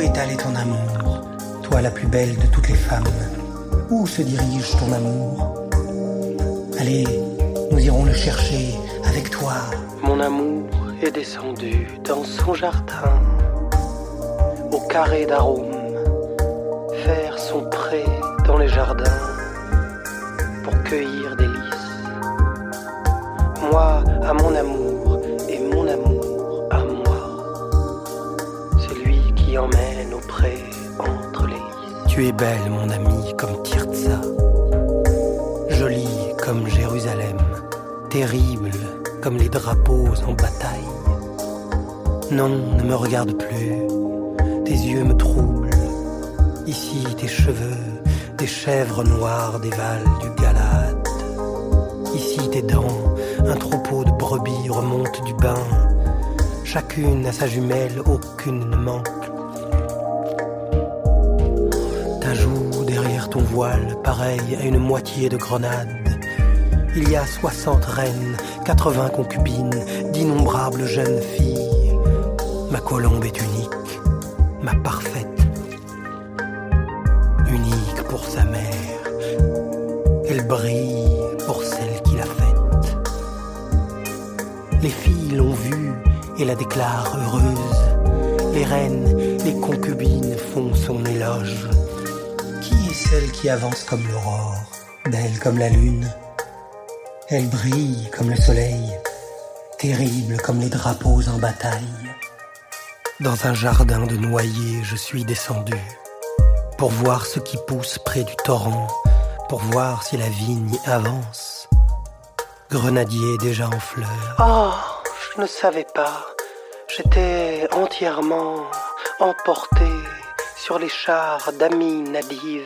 Où est allé ton amour, toi la plus belle de toutes les femmes? Où se dirige ton amour? Allez, nous irons le chercher avec toi. Mon amour est descendu dans son jardin, au carré d'arômes, faire son pré dans les jardins pour cueillir des lys. Moi à mon amour Tu es belle, mon ami, comme Tirza. Jolie comme Jérusalem. Terrible comme les drapeaux en bataille. Non, ne me regarde plus. Tes yeux me troublent. Ici, tes cheveux, des chèvres noires dévalent du Galate. Ici, tes dents, un troupeau de brebis remonte du bain. Chacune a sa jumelle, aucune ne manque. Derrière ton voile, pareil à une moitié de grenade. Il y a soixante reines, quatre-vingts concubines, d'innombrables jeunes filles. Ma colombe est unique, ma parfaite. Unique pour sa mère. Elle brille pour celle qui l'a faite. Les filles l'ont vue et la déclarent heureuse. Les reines, les concubines font son éloge. Celle qui avance comme l'aurore, belle comme la lune Elle brille comme le soleil, terrible comme les drapeaux en bataille. Dans un jardin de noyers, je suis descendu pour voir ce qui pousse près du torrent, pour voir si la vigne avance. Grenadier déjà en fleurs. Oh, je ne savais pas. J'étais entièrement emporté sur les chars d'Ami Nadiv.